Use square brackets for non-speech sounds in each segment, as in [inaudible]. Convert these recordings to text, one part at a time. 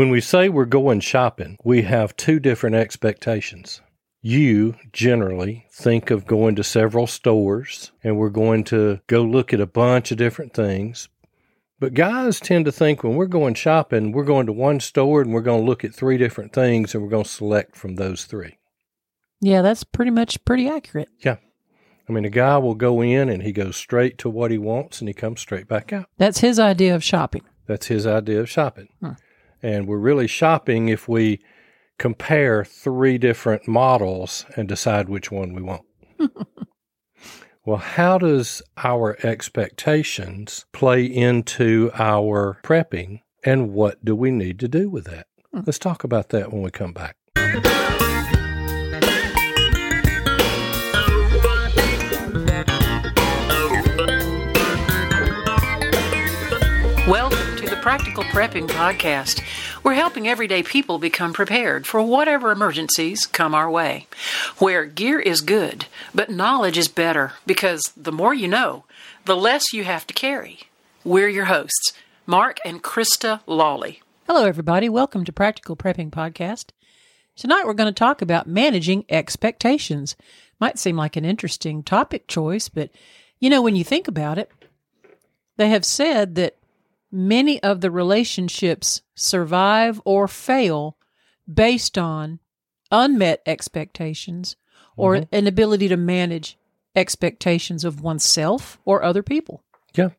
When we say we're going shopping, we have two different expectations. You generally think of going to several stores and we're going to go look at a bunch of different things. But guys tend to think when we're going shopping, we're going to one store and we're going to look at three different things and we're going to select from those three. Yeah, that's pretty much pretty accurate. Yeah. I mean, a guy will go in and he goes straight to what he wants and he comes straight back out. That's his idea of shopping. That's his idea of shopping. Hmm. And we're really shopping if we compare three different models and decide which one we want. [laughs] well, how does our expectations play into our prepping and what do we need to do with that? Hmm. Let's talk about that when we come back. Welcome to the Practical Prepping Podcast. We're helping everyday people become prepared for whatever emergencies come our way. Where gear is good, but knowledge is better because the more you know, the less you have to carry. We're your hosts, Mark and Krista Lawley. Hello, everybody. Welcome to Practical Prepping Podcast. Tonight we're going to talk about managing expectations. Might seem like an interesting topic choice, but you know, when you think about it, they have said that many of the relationships survive or fail based on unmet expectations or Mhm. an ability to manage expectations of oneself or other people. Yeah.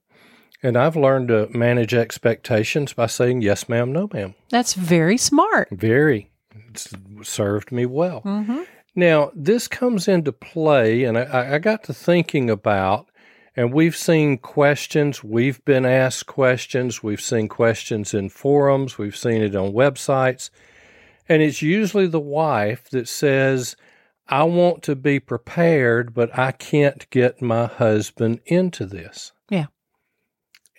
And I've learned to manage expectations by saying yes, ma'am, no, ma'am. That's very smart. Very. It's served me well. Mm-hmm. Now, this comes into play, and I, I got to thinking about, and we've seen questions, we've been asked questions, we've seen questions in forums, we've seen it on websites, and it's usually the wife that says, I want to be prepared, but I can't get my husband into this. Yeah.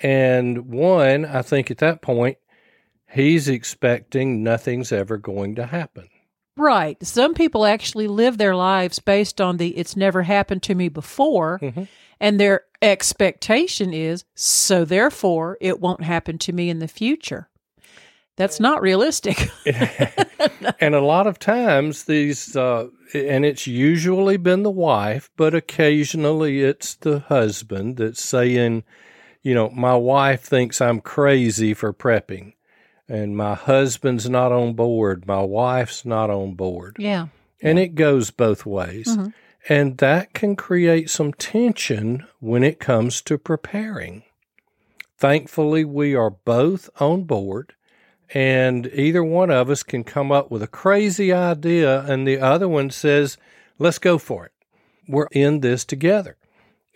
And one, I think at that point, he's expecting nothing's ever going to happen. Right. Some people actually live their lives based on the it's never happened to me before. Mhm. And their expectation is so therefore it won't happen to me in the future. That's not realistic. [laughs] [laughs] and a lot of times these uh, and it's usually been the wife but occasionally it's the husband that's saying you know my wife thinks i'm crazy for prepping and my husband's not on board my wife's not on board yeah. and it goes both ways Mhm. And that can create some tension when it comes to preparing. Thankfully we are both on board and either one of us can come up with a crazy idea and the other one says let's go for it. We're in this together.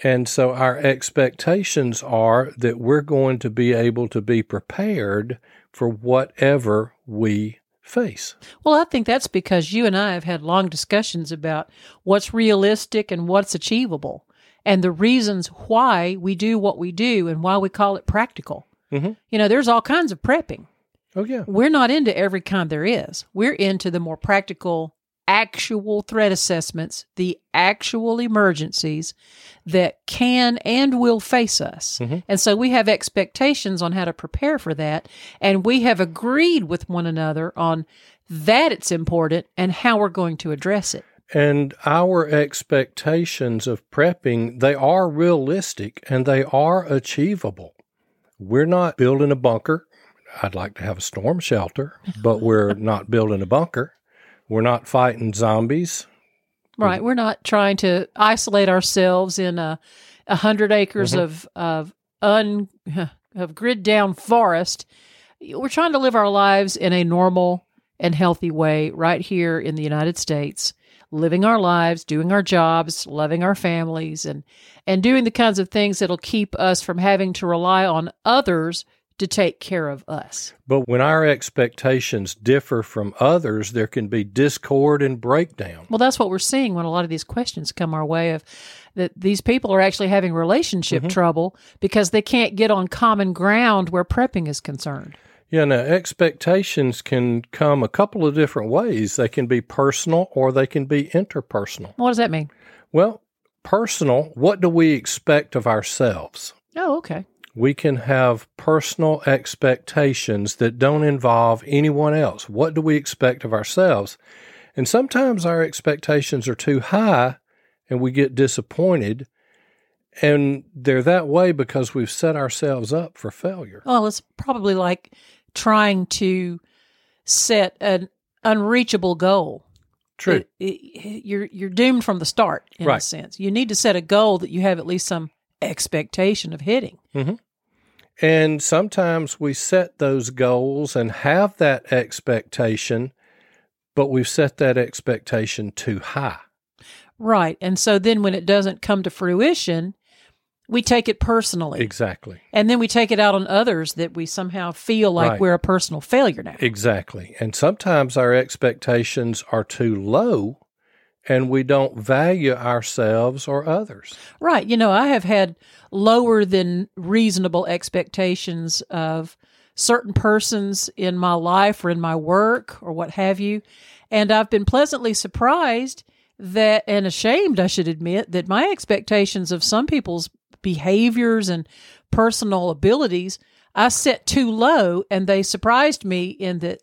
And so our expectations are that we're going to be able to be prepared for whatever we face Well, I think that's because you and I have had long discussions about what's realistic and what's achievable and the reasons why we do what we do and why we call it practical. Mhm. You know, there's all kinds of prepping. oh yeah We're not into every kind there is. We're into the more practical, actual threat assessments, the actual emergencies that can and will face us. Mhm. And so we have expectations on how to prepare for that. And we have agreed with one another on that it's important and how we're going to address it. And our expectations of prepping, they are realistic and they are achievable. We're not building a bunker. I'd like to have a storm shelter, but we're [laughs] not building a bunker. We're not fighting zombies. Right. We're not trying to isolate ourselves in a, a hundred acres Mhm. of of un [laughs] of grid down forest. We're trying to live our lives in a normal and healthy way right here in the United States, living our lives, doing our jobs, loving our families, and and doing the kinds of things that'll keep us from having to rely on others to take care of us. But when our expectations differ from others, there can be discord and breakdown. Well, that's what we're seeing when a lot of these questions come our way of that these people are actually having relationship mm-hmm. trouble because they can't get on common ground where prepping is concerned. Yeah, now expectations can come a couple of different ways. They can be personal or they can be interpersonal. What does that mean? Well, personal, what do we expect of ourselves? Oh, okay. We can have personal expectations that don't involve anyone else. What do we expect of ourselves? And sometimes our expectations are too high and we get disappointed. And they're that way because we've set ourselves up for failure. Well, it's probably like trying to set an unreachable goal. True. It- it- you're you're doomed from the start in a sense. You need to set a goal that you have at least some expectation of hitting. Mm-hmm. And sometimes we set those goals and have that expectation, but we've set that expectation too high. Right. And so then when it doesn't come to fruition, we take it personally. Exactly. and then we take it out on others that we somehow feel like Right. we're a personal failure now. Exactly. And sometimes our expectations are too low and we don't value ourselves or others. Right. You know, I have had lower than reasonable expectations of certain persons in my life or in my work or what have you. And I've been pleasantly surprised that, and ashamed, I should admit, that my expectations of some people's behaviors and personal abilities I set too low, and they surprised me in that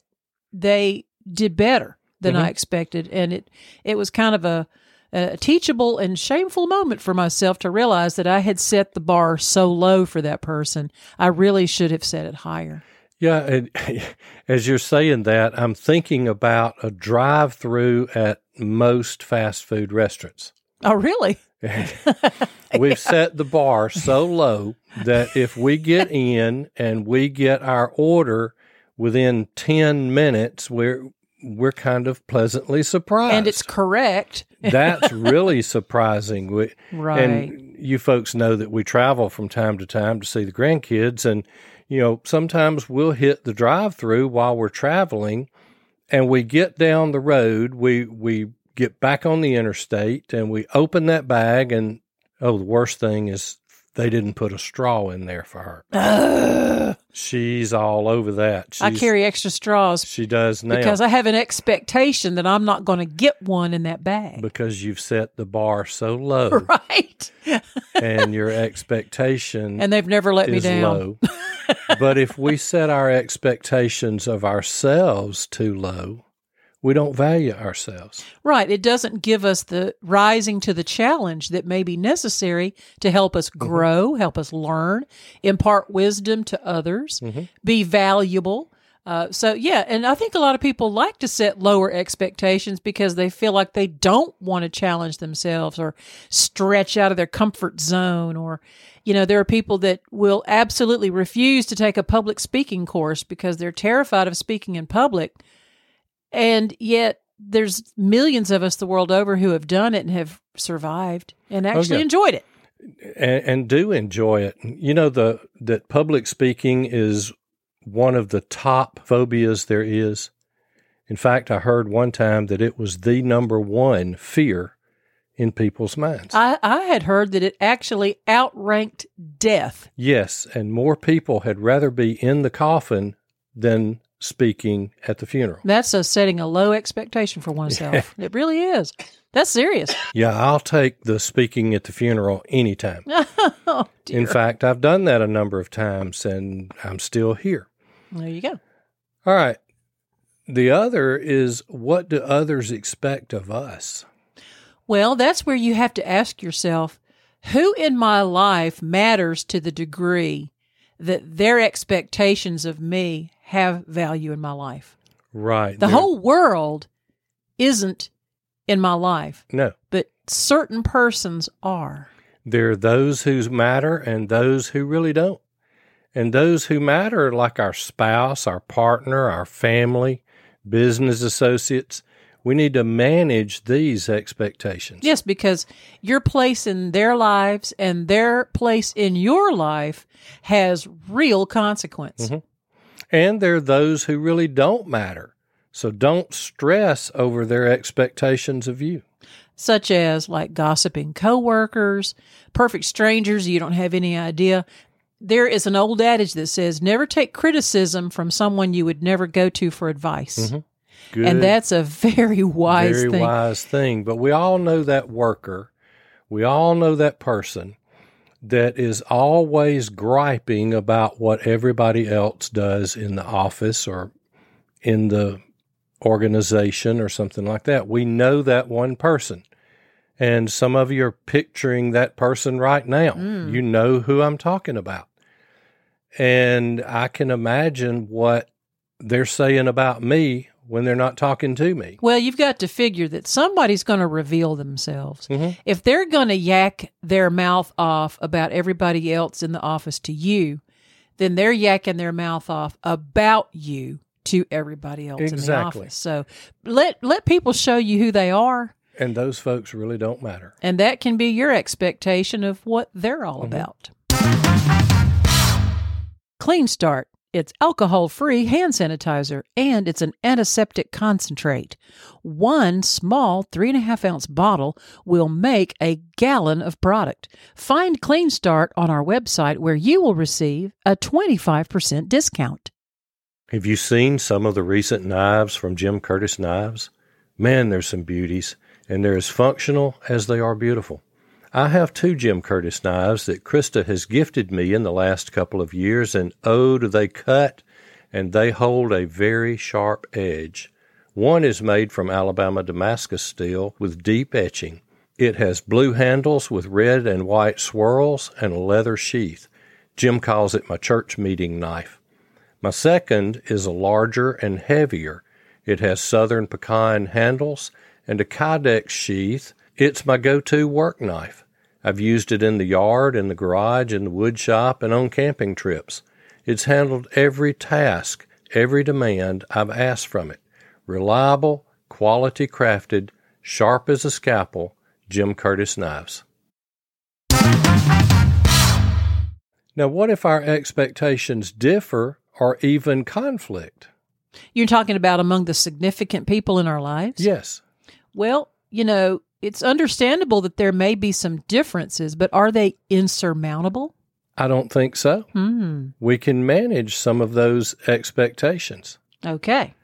they did better than I mm-hmm. expected. And it, it was kind of a, a teachable and shameful moment for myself to realize that I had set the bar so low for that person. I really should have set it higher. Yeah, and [laughs] as you're saying that, I'm thinking about a drive through at most fast food restaurants. Oh, really? [laughs] [laughs] We've set the bar so low that if we get in and we get our order within 10 minutes, we're we're kind of pleasantly surprised. And it's correct. [laughs] That's really surprising. We, Right. And you folks know that we travel from time to time to see the grandkids. And, you know, sometimes we'll hit the drive through while we're traveling and we get down the road. We, we get back on the interstate and we open that bag. And, oh, the worst thing is they didn't put a straw in there for her. Ugh. She's all over that. I carry extra straws She does now. because I have an expectation that I'm not going to get one in that bag. because you've set the bar so low [laughs] Right. and your [laughs] expectation And they've never let me down. low. but if we set our expectations of ourselves too low, we don't value ourselves. Right. It doesn't give us the rising to the challenge that may be necessary to help us grow, help us learn, impart wisdom to others, be valuable. Uh, so, yeah, and I think a lot of people like to set lower expectations because they feel like they don't want to challenge themselves or stretch out of their comfort zone. Or, you know, there are people that will absolutely refuse to take a public speaking course because they're terrified of speaking in public and yet there's millions of us the world over who have done it and have survived and oh, actually yeah. enjoyed it. And, and do enjoy it. You know the that public speaking is one of the top phobias there is. In fact, I heard one time that it was the number one fear in people's minds. I, I had heard that it actually outranked death. Yes, and more people had rather be in the coffin than speaking at the funeral. That's a setting a low expectation for [laughs] oneself. it really is. That's serious. Yeah, I'll take the speaking at the funeral anytime. [laughs] oh, dear. In fact, I've done that a number of times and I'm still here. there you go. All right. The other is what do others expect of us? Well, that's where you have to ask yourself who in my life matters to the degree that their expectations of me have value in my life. Right. The whole world isn't in my life, No. but certain persons are. There are those who matter and those who really don't. And those who matter, like our spouse, our partner, our family, business associates, we need to manage these expectations. Yes, because your place in their lives and their place in your life has real consequence. Mm-hmm. And there are those who really don't matter. So don't stress over their expectations of you. Such as like gossiping coworkers, perfect strangers you don't have any idea. There is an old adage that says never take criticism from someone you would never go to for advice. Mm-hmm. Good. And that's a very [laughs] wise very thing. wise thing. But we all know that worker, we all know that person that is always griping about what everybody else does in the office or in the organization or something like that. We know that one person. And some of you are picturing that person right now. Mm. You know who I'm talking about. And I can imagine what they're saying about me when they're not talking to me. Well, you've got to figure that somebody's going to reveal themselves. Mhm. If they're going to yak their mouth off about everybody else in the office to you, then they're yakking their mouth off about you to everybody else in the office. So let let people show you who they are, And those folks really don't matter. and that can be your expectation of what they're all about. Clean Start. It's alcohol free hand sanitizer and it's an antiseptic concentrate. One small three and a half ounce bottle will make a gallon of product. Find Clean Start on our website where you will receive a 25% discount. Have you seen some of the recent knives from Jim Curtis Knives? Man, there's some beauties, and they're as functional as they are beautiful. I have two Jim Curtis knives that Krista has gifted me in the last couple of years, and oh, do they cut, and they hold a very sharp edge. One is made from Alabama Damascus steel with deep etching. It has blue handles with red and white swirls and a leather sheath. Jim calls it my church meeting knife. My second is a larger and heavier. It has southern pecan handles and a Kydex sheath. It's my go to work knife. I've used it in the yard, in the garage, in the wood shop, and on camping trips. It's handled every task, every demand I've asked from it. Reliable, quality crafted, sharp as a scalpel, Jim Curtis knives. Now, what if our expectations differ or even conflict? You're talking about among the significant people in our lives? Yes. Well, you know, it's understandable that there may be some differences, but are they insurmountable? I don't think so. Hmm. We can manage some of those expectations. Okay.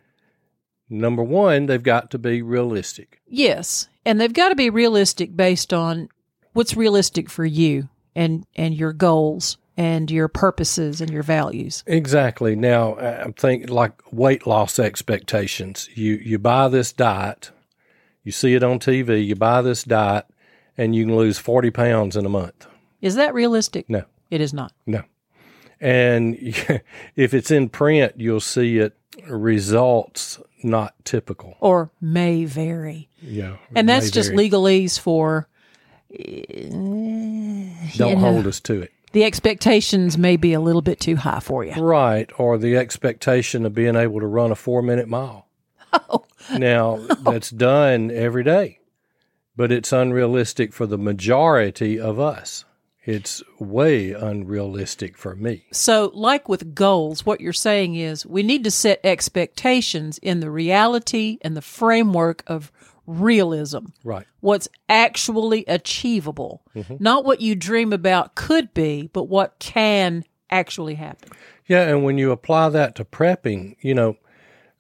Number one, they've got to be realistic. Yes, and they've got to be realistic based on what's realistic for you and and your goals and your purposes and your values. Exactly. Now, I'm thinking like weight loss expectations. You you buy this diet, you see it on TV, you buy this diet, and you can lose 40 pounds in a month. Is that realistic? No. It is not. No. And [laughs] if it's in print, you'll see it results not typical. Or may vary. Yeah. And that's just vary. legalese for eh, Don't you know, hold us to it. the expectations may be a little bit too high for you. Right. Or the expectation of being able to run a four minute mile. [laughs] Now, that's done every day, but it's unrealistic for the majority of us. It's way unrealistic for me. So, like with goals, what you're saying is we need to set expectations in the reality and the framework of realism. Right. What's actually achievable, mm-hmm. not what you dream about could be, but what can actually happen. Yeah. And when you apply that to prepping, you know,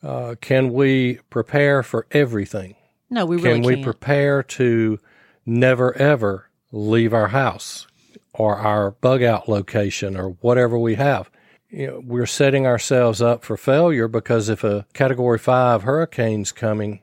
uh, can we prepare for everything? No, we really Can we can't. prepare to never ever leave our house or our bug out location or whatever we have? You know, we're setting ourselves up for failure because if a category five hurricane's coming,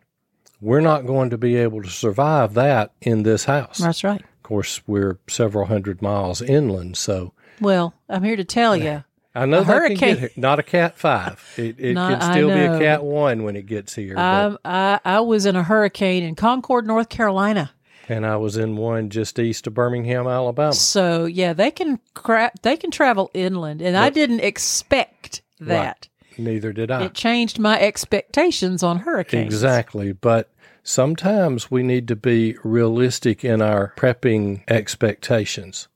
we're not going to be able to survive that in this house. That's right. Of course, we're several hundred miles inland, so Well, I'm here to tell you. I know A that can hurricane- get. Not a cat five. It, it Not- can still be a cat one when it gets here. but- Um, I, I was in a hurricane in Concord, North Carolina. and I was in one just east of Birmingham, Alabama. So yeah, they can cra- they can travel inland, and I didn't expect that. Neither did I. It changed my expectations on hurricanes. Exactly. But sometimes we need to be realistic in our prepping expectations.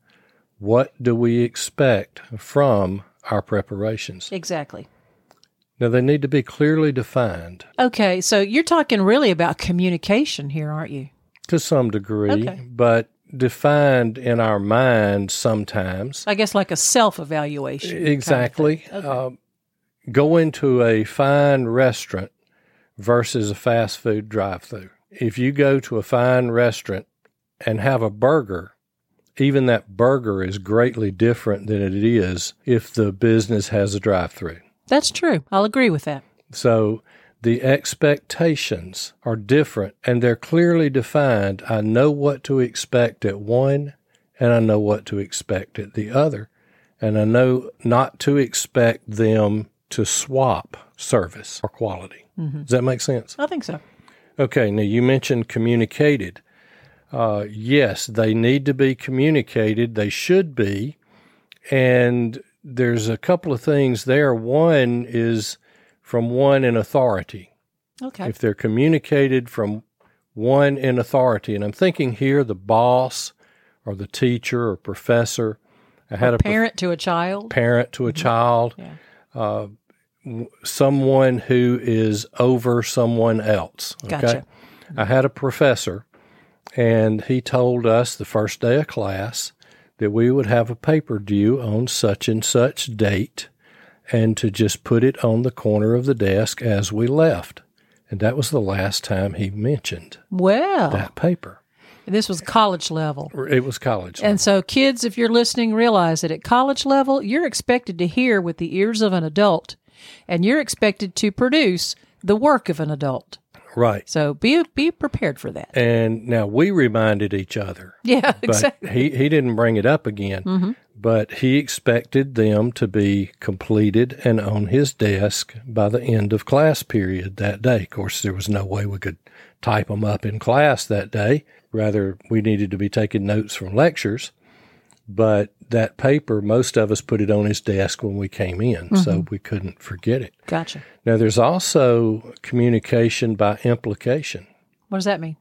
What do we expect from our preparations? Exactly. Now, they need to be clearly defined Okay, so you're talking really about communication here, aren't you? to some degree, Okay. but defined in our minds sometimes. I guess like a self evaluation. Exactly. Um, go into a fine restaurant versus a fast food drive through. If you go to a fine restaurant and have a burger, even that burger is greatly different than it is if the business has a drive through. That's true. I'll agree with that. So the expectations are different and they're clearly defined. I know what to expect at one and I know what to expect at the other. And I know not to expect them to swap service or quality. Mm-hmm. Does that make sense? I think so. Okay, now you mentioned communicated. Uh, yes, they need to be communicated. They should be. And there's a couple of things there. One is from one in authority. Okay. If they're communicated from one in authority, and I'm thinking here the boss or the teacher or professor. I had a prof- Parent to a child. parent to a child, Yeah. uh, someone who is over someone else. Okay. Gotcha. I had a professor, and he told us the first day of class that we would have a paper due on such and such date and to just put it on the corner of the desk as we left. And that was the last time he mentioned Well, that paper. this was college level. It was college. Level. And so, kids, if you're listening, realize that at college level, you're expected to hear with the ears of an adult, and you're expected to produce the work of an adult. Right. So be be prepared for that. And now we reminded each other Yeah, but exactly. Mm-hmm. he, he didn't bring it up again. But he expected them to be completed and on his desk by the end of class period that day. Of course, there was no way we could type them up in class that day. Rather, we needed to be taking notes from lectures. But that paper, most of us put it on his desk when we came in, so Mm-hmm. we couldn't forget it. Gotcha. Now, there's also communication by implication. What does that mean?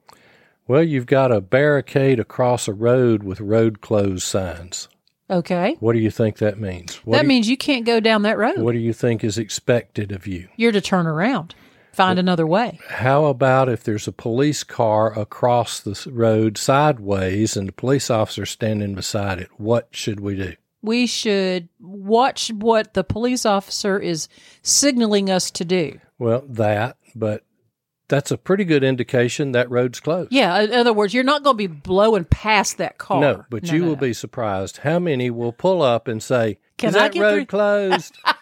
Well, you've got a barricade across a road with road closed signs. Okay. What do you think that means? What, that do, means you can't go down that road. what do you think is expected of you? You're to turn around, find another way. How about if there's a police car across the road sideways and the police officer standing beside it? What should we do? We should watch what the police officer is signaling us to do. Well, that, but that's a pretty good indication that road's closed. Yeah, in other words, you're not going to be blowing past that car. No, but you no, will no. be surprised how many will pull up and say, Can "Is I that get road through?" closed? [laughs]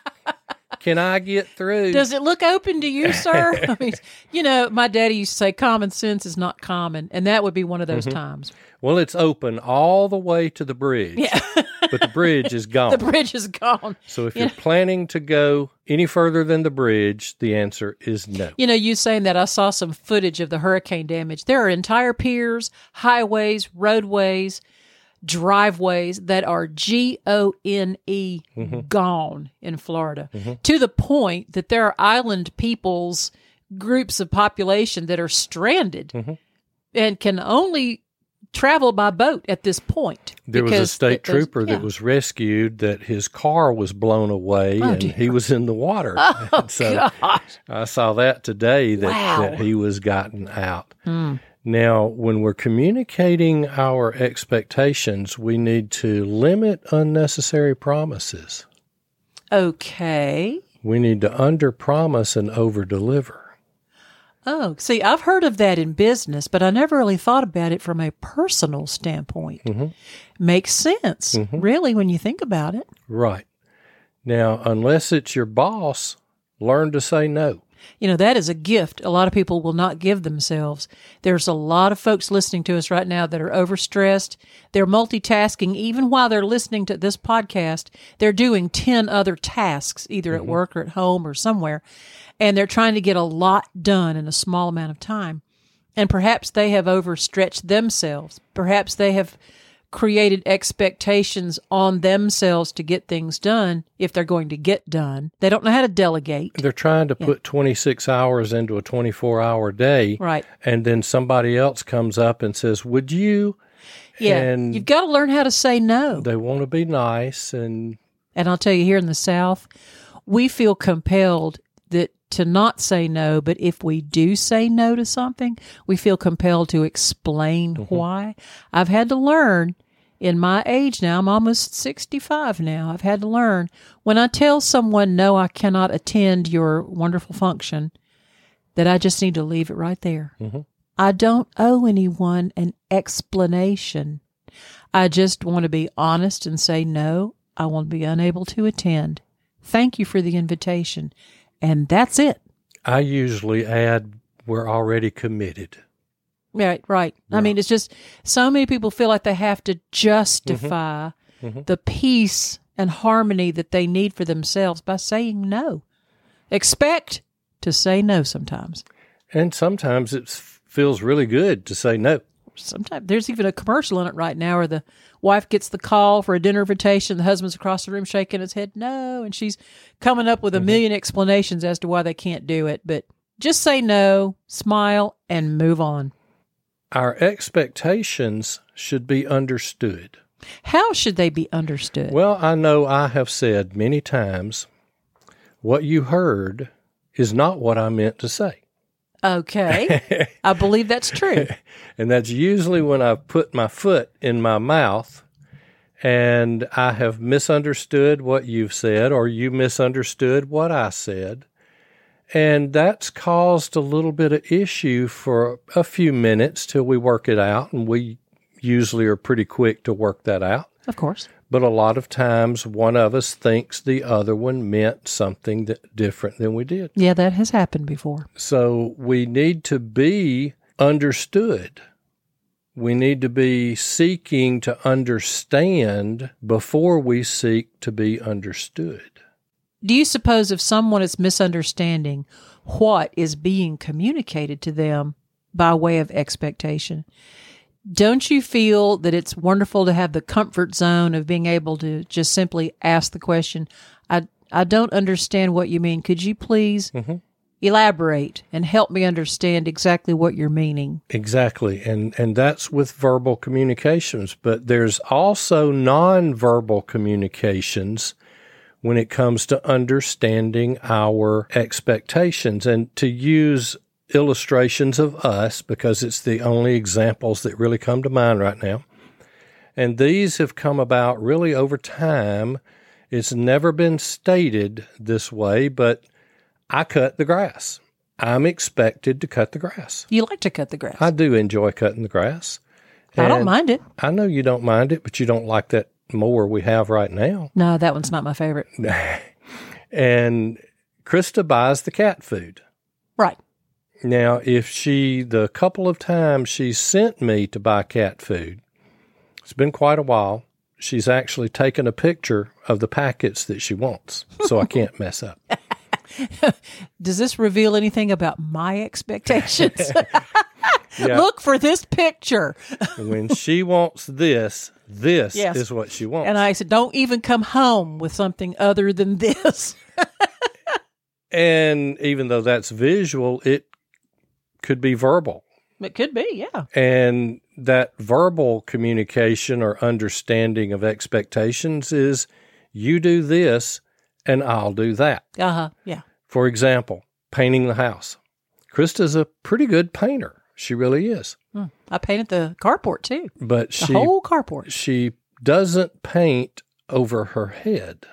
Can I get through?" Does it look open to you, sir? [laughs] I mean, you know, my daddy used to say common sense is not common, and that would be one of those Mm-hmm. times. well, it's open all the way to the bridge, Yeah, [laughs] but the bridge is [laughs] gone. the bridge is gone. So if you're planning to go any further than the bridge, the answer is no. You know, you saying that I saw some footage of the hurricane damage. There are entire piers, highways, roadways, driveways that are G O N E mm-hmm. gone in Florida mm-hmm. to the point that there are island peoples, groups of population that are stranded mm-hmm. and can only travel by boat at this point. There was a state trooper yeah. that was rescued that his car was blown away Oh, and dear. he was in the water. And [laughs] oh, [laughs] so Gosh. I saw that today that, Wow. that he was gotten out. Hmm. Now, when we're communicating our expectations, we need to limit unnecessary promises. Okay. We need to under promise and over deliver. Oh, see, I've heard of that in business, but I never really thought about it from a personal standpoint. Mm-hmm. Makes sense, mm-hmm. really, when you think about it. Right. Now, unless it's your boss, learn to say no. You know, that is a gift a lot of people will not give themselves. There's a lot of folks listening to us right now that are overstressed. They're multitasking. Even while they're listening to this podcast, they're doing 10 other tasks, either at mm-hmm. work or at home or somewhere. And they're trying to get a lot done in a small amount of time. And perhaps they have overstretched themselves. Perhaps they have created expectations on themselves to get things done if they're going to get done. They don't know how to delegate. They're trying to put 26 hours into a 24 hour day. Right. And then somebody else comes up and says, Would you? Yeah. And You've got to learn how to say no. they want to be nice. And And I'll tell you, here in the South, we feel compelled that to not say no, but if we do say no to something, we feel compelled to explain mm-hmm. why. I've had to learn in my age now, I'm almost 65 now. I've had to learn when I tell someone, no, I cannot attend your wonderful function, that I just need to leave it right there. Mm-hmm. I don't owe anyone an explanation. I just want to be honest and say no, I will be unable to attend. Thank you for the invitation. And that's it. I usually add, we're already committed. Right, right. I mean, it's just so many people feel like they have to justify mm-hmm. Mm-hmm. the peace and harmony that they need for themselves by saying no. Expect to say no sometimes. And sometimes it feels really good to say no. Sometimes there's even a commercial in it right now where the wife gets the call for a dinner invitation. The husband's across the room shaking his head no, and she's coming up with a mm-hmm. million explanations as to why they can't do it. But just say no, smile, and move on. Our expectations should be understood. How should they be understood? Well, I know I have said many times what you heard is not what I meant to say. Okay. [laughs] I believe that's true. [laughs] And that's usually when I've put my foot in my mouth and I have misunderstood what you've said or you misunderstood what I said. And that's caused a little bit of issue for a few minutes till we work it out. And we usually are pretty quick to work that out. Of course. But a lot of times one of us thinks the other one meant something that different than we did. Yeah, that has happened before. So we need to be understood. We need to be seeking to understand before we seek to be understood. Do you suppose if someone is misunderstanding what is being communicated to them by way of expectation, don't you feel that it's wonderful to have the comfort zone of being able to just simply ask the question, I, I don't understand what you mean. Could you please mm-hmm. elaborate and help me understand exactly what you're meaning? Exactly. And and that's with verbal communications, but there's also nonverbal communications when it comes to understanding our expectations and to use illustrations of us because it's the only examples that really come to mind right now. And these have come about really over time. It's never been stated this way, but I cut the grass. I'm expected to cut the grass. You like to cut the grass. I do enjoy cutting the grass. I don't mind it. I know you don't mind it, but you don't like that mower we have right now. No, that one's not my favorite. [laughs] And Krista buys the cat food. Right. Now, if she, the couple of times she sent me to buy cat food, it's been quite a while. She's actually taken a picture of the packets that she wants, so I can't mess up. [laughs] Does this reveal anything about my expectations? [laughs] Yeah. Look for this picture. when she wants this, this Yes. is what she wants. And I said, don't even come home with something other than this. [laughs] and even though that's visual, it could be verbal. It could be, yeah. And that verbal communication or understanding of expectations is you do this and I'll do that. Uh huh. Yeah. For example, painting the house. Krista's a pretty good painter. She really is. Hmm. I painted the carport too. But The she whole carport. she doesn't paint over her head.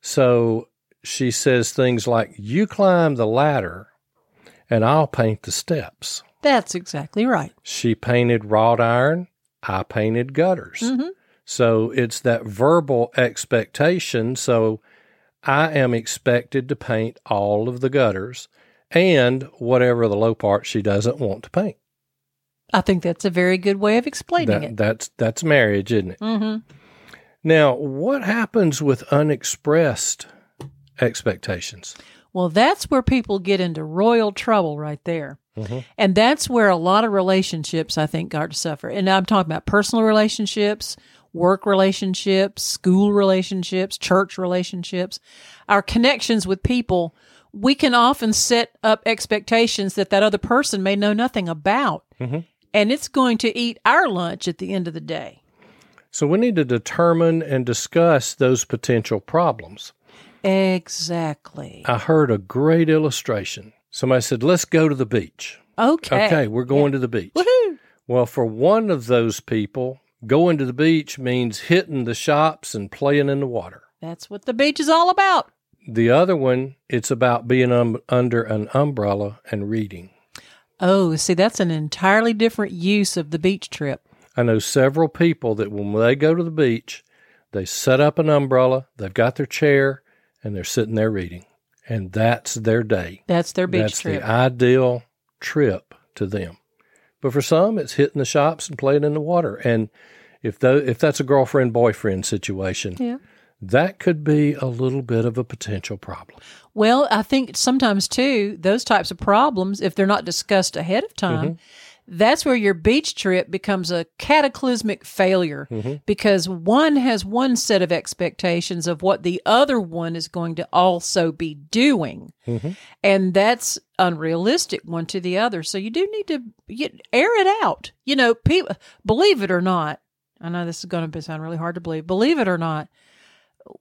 So she says things like, You climb the ladder and I'll paint the steps. That's exactly right. She painted wrought iron, I painted gutters. Mhm. So it's that verbal expectation. So I am expected to paint all of the gutters and whatever the low part she doesn't want to paint. I think that's a very good way of explaining That, it. that's that's marriage, isn't it? hmm Now, what happens with unexpressed expectations? Well, that's where people get into royal trouble right there. Mhm. And that's where a lot of relationships, I think, start to suffer. And I'm talking about personal relationships, work relationships, school relationships, church relationships, our connections with people. We can often set up expectations that that other person may know nothing about. Mhm. And it's going to eat our lunch at the end of the day. So we need to determine and discuss those potential problems. Exactly. I heard a great illustration. Somebody said, "Let's go to the beach." Okay. Okay, we're going to the beach. Woohoo. Well, for one of those people, going to the beach means hitting the shops and playing in the water. That's what the beach is all about. The other one, it's about being um, under an umbrella and reading. Oh, see, that's an entirely different use of the beach trip. I know several people that when they go to the beach, they set up an umbrella, they've got their chair, and they're sitting there reading. And that's their day. That's their beach that's trip. the ideal trip to them. But for some, it's hitting the shops and playing in the water. And if tho- if that's a girlfriend boyfriend situation, yeah. that could be a little bit of a potential problem. Well, I think sometimes too, those types of problems, if they're not discussed ahead of time, mm-hmm. That's where your beach trip becomes a cataclysmic failure mm-hmm. because one has one set of expectations of what the other one is going to also be doing. Mm-hmm. And that's unrealistic one to the other. So you do need to get, air it out. You know, people, believe it or not, I know this is going to sound really hard to believe. Believe it or not,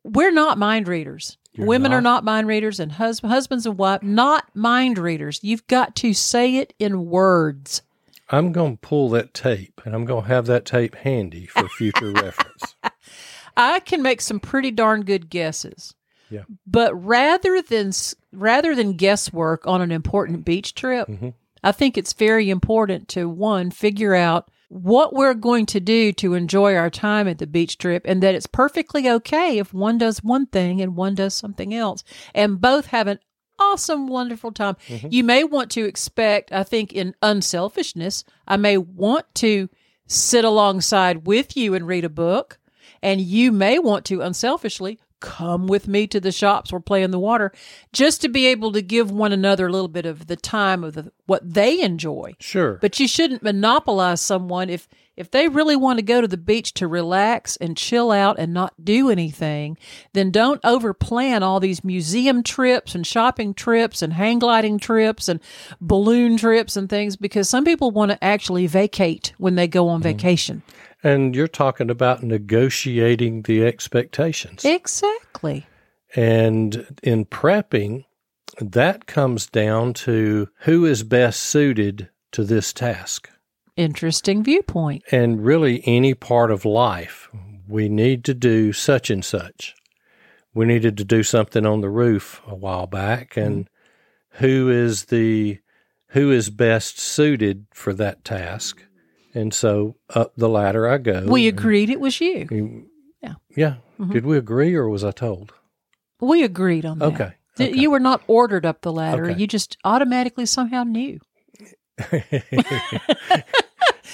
we're not mind readers. You're Women are not? not mind readers, and hus- husbands and wives not mind readers. You've got to say it in words. I'm going to pull that tape and I'm going to have that tape handy for future reference. [laughs] I can make some pretty darn good guesses. Yeah. But rather than rather than guesswork on an important beach trip, Mhm. I think it's very important to one figure out what we're going to do to enjoy our time at the beach trip and that it's perfectly okay if one does one thing and one does something else and both have an awesome wonderful time. Mm-hmm. You may want to expect I think in unselfishness, I may want to sit alongside with you and read a book and you may want to unselfishly come with me to the shops or play in the water just to be able to give one another a little bit of the time of the, what they enjoy. Sure. but you shouldn't monopolize someone if if they really want to go to the beach to relax and chill out and not do anything then don't overplan all these museum trips and shopping trips and hang gliding trips and balloon trips and things because some people want to actually vacate when they go on mm. vacation and you're talking about negotiating the expectations. exactly And in prepping, that comes down to who is best suited to this task. interesting viewpoint And really, any part of life, we need to do such and such. We needed to do something on the roof a while back, and mm-hmm. who is the who is best suited for that task? And so up the ladder I go. we agreed it was you You- Yeah. Yeah. Mhm. Did we agree, or was I told? we agreed on that Okay. Okay. You were not ordered up the ladder. Okay. You just automatically somehow knew. [laughs] [laughs]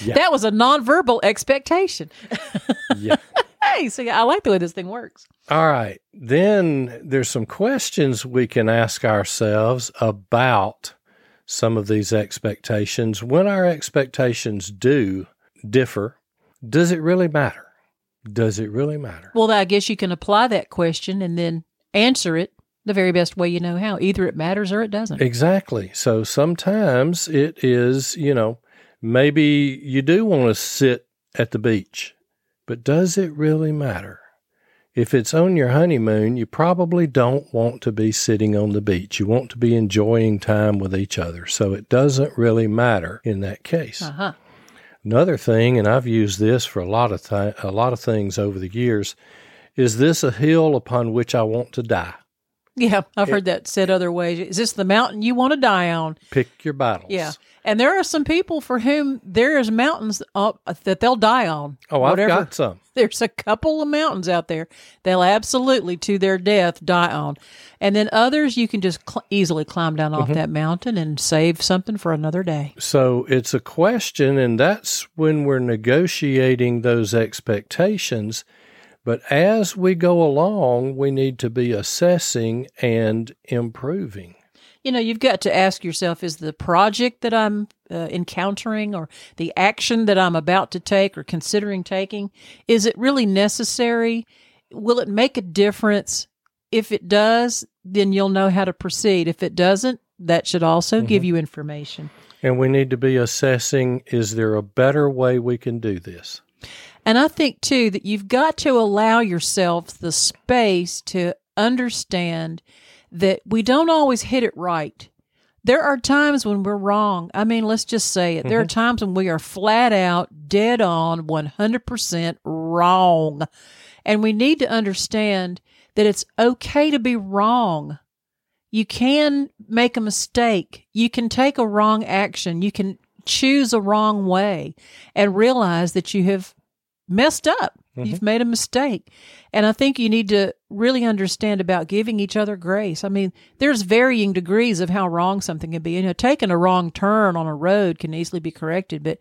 Yeah. That was a nonverbal expectation. yeah. [laughs] Hey, so I like the way this thing works. All right. Then there's some questions we can ask ourselves about some of these expectations. When our expectations do differ, does it really matter? Does it really matter? Well, I guess you can apply that question and then answer it the very best way you know how. Either it matters or it doesn't. Exactly. So sometimes it is, you know, maybe you do want to sit at the beach, but does it really matter? If it's on your honeymoon, you probably don't want to be sitting on the beach. You want to be enjoying time with each other. So it doesn't really matter in that case. Uh huh. Another thing, and I've used this for a lot of th- a lot of things over the years, is this a hill upon which I want to die? Yeah, I've heard that said other ways. Is this the mountain you want to die on? Pick your battles. Yeah. And there are some people for whom there is mountains up that they'll die on. Oh, I've Whatever. got some. [laughs] There's a couple of mountains out there they'll absolutely to their death die on. And then others you can just cl- easily climb down Mm-hmm. off that mountain and save something for another day. So it's a question, and that's when we're negotiating those expectations. But as we go along, we need to be assessing and improving. You know, you've got to ask yourself is the project that I'm uh, encountering or the action that I'm about to take or considering taking is it really necessary? Will it make a difference? If it does, then you'll know how to proceed. If it doesn't, that should also give you information. And we need to be assessing is there a better way we can do this? And I think too that you've got to allow yourself the space to understand that we don't always hit it right. There are times when we're wrong. I mean, let's just say it. There are mm-hmm. times when we are flat out, dead on, 100% wrong. And we need to understand that it's okay to be wrong. You can make a mistake. You can take a wrong action. You can choose a wrong way and realize that you have messed up. Mm-hmm. You've made a mistake. And I think you need to really understand about giving each other grace. I mean, there's varying degrees of how wrong something can be. You know, taking a wrong turn on a road can easily be corrected, but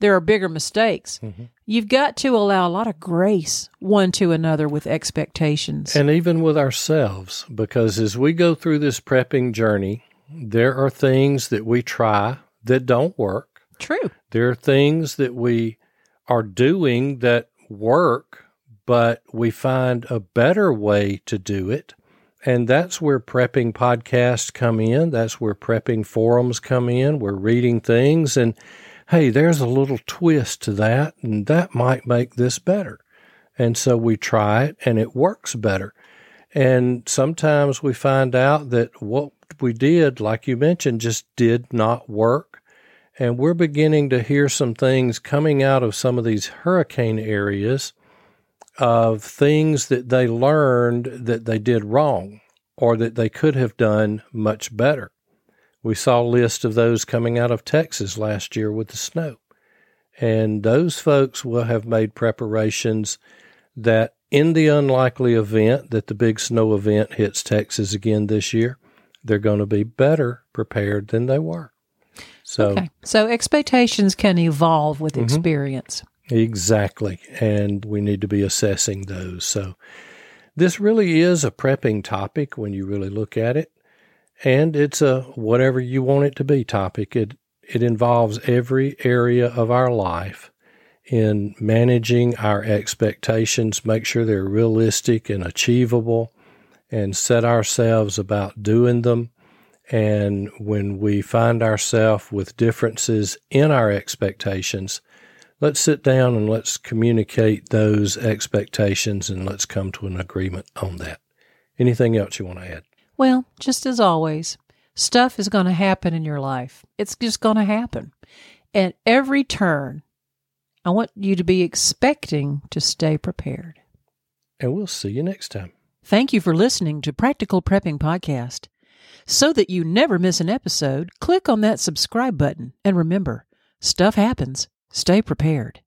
there are bigger mistakes. Mm-hmm. You've got to allow a lot of grace one to another with expectations. And even with ourselves, because as we go through this prepping journey, there are things that we try that don't work. True. There are things that we are doing that work, but we find a better way to do it. And that's where prepping podcasts come in. That's where prepping forums come in. We're reading things and, hey, there's a little twist to that, and that might make this better. And so we try it and it works better. And sometimes we find out that what we did, like you mentioned, just did not work. And we're beginning to hear some things coming out of some of these hurricane areas of things that they learned that they did wrong or that they could have done much better. We saw a list of those coming out of Texas last year with the snow. And those folks will have made preparations that in the unlikely event that the big snow event hits Texas again this year, they're going to be better prepared than they were. So Okay. So expectations can evolve with mm-hmm. experience. Exactly. And we need to be assessing those. So this really is a prepping topic when you really look at it. And it's a whatever you want it to be topic. It it involves every area of our life in managing our expectations, make sure they're realistic and achievable, and set ourselves about doing them. And when we find ourselves with differences in our expectations, let's sit down and let's communicate those expectations and let's come to an agreement on that. Anything else you want to add? Well, just as always, stuff is going to happen in your life. It's just going to happen. At every turn, I want you to be expecting to stay prepared. And we'll see you next time. Thank you for listening to Practical Prepping Podcast. So that you never miss an episode, click on that subscribe button and remember, stuff happens. Stay prepared.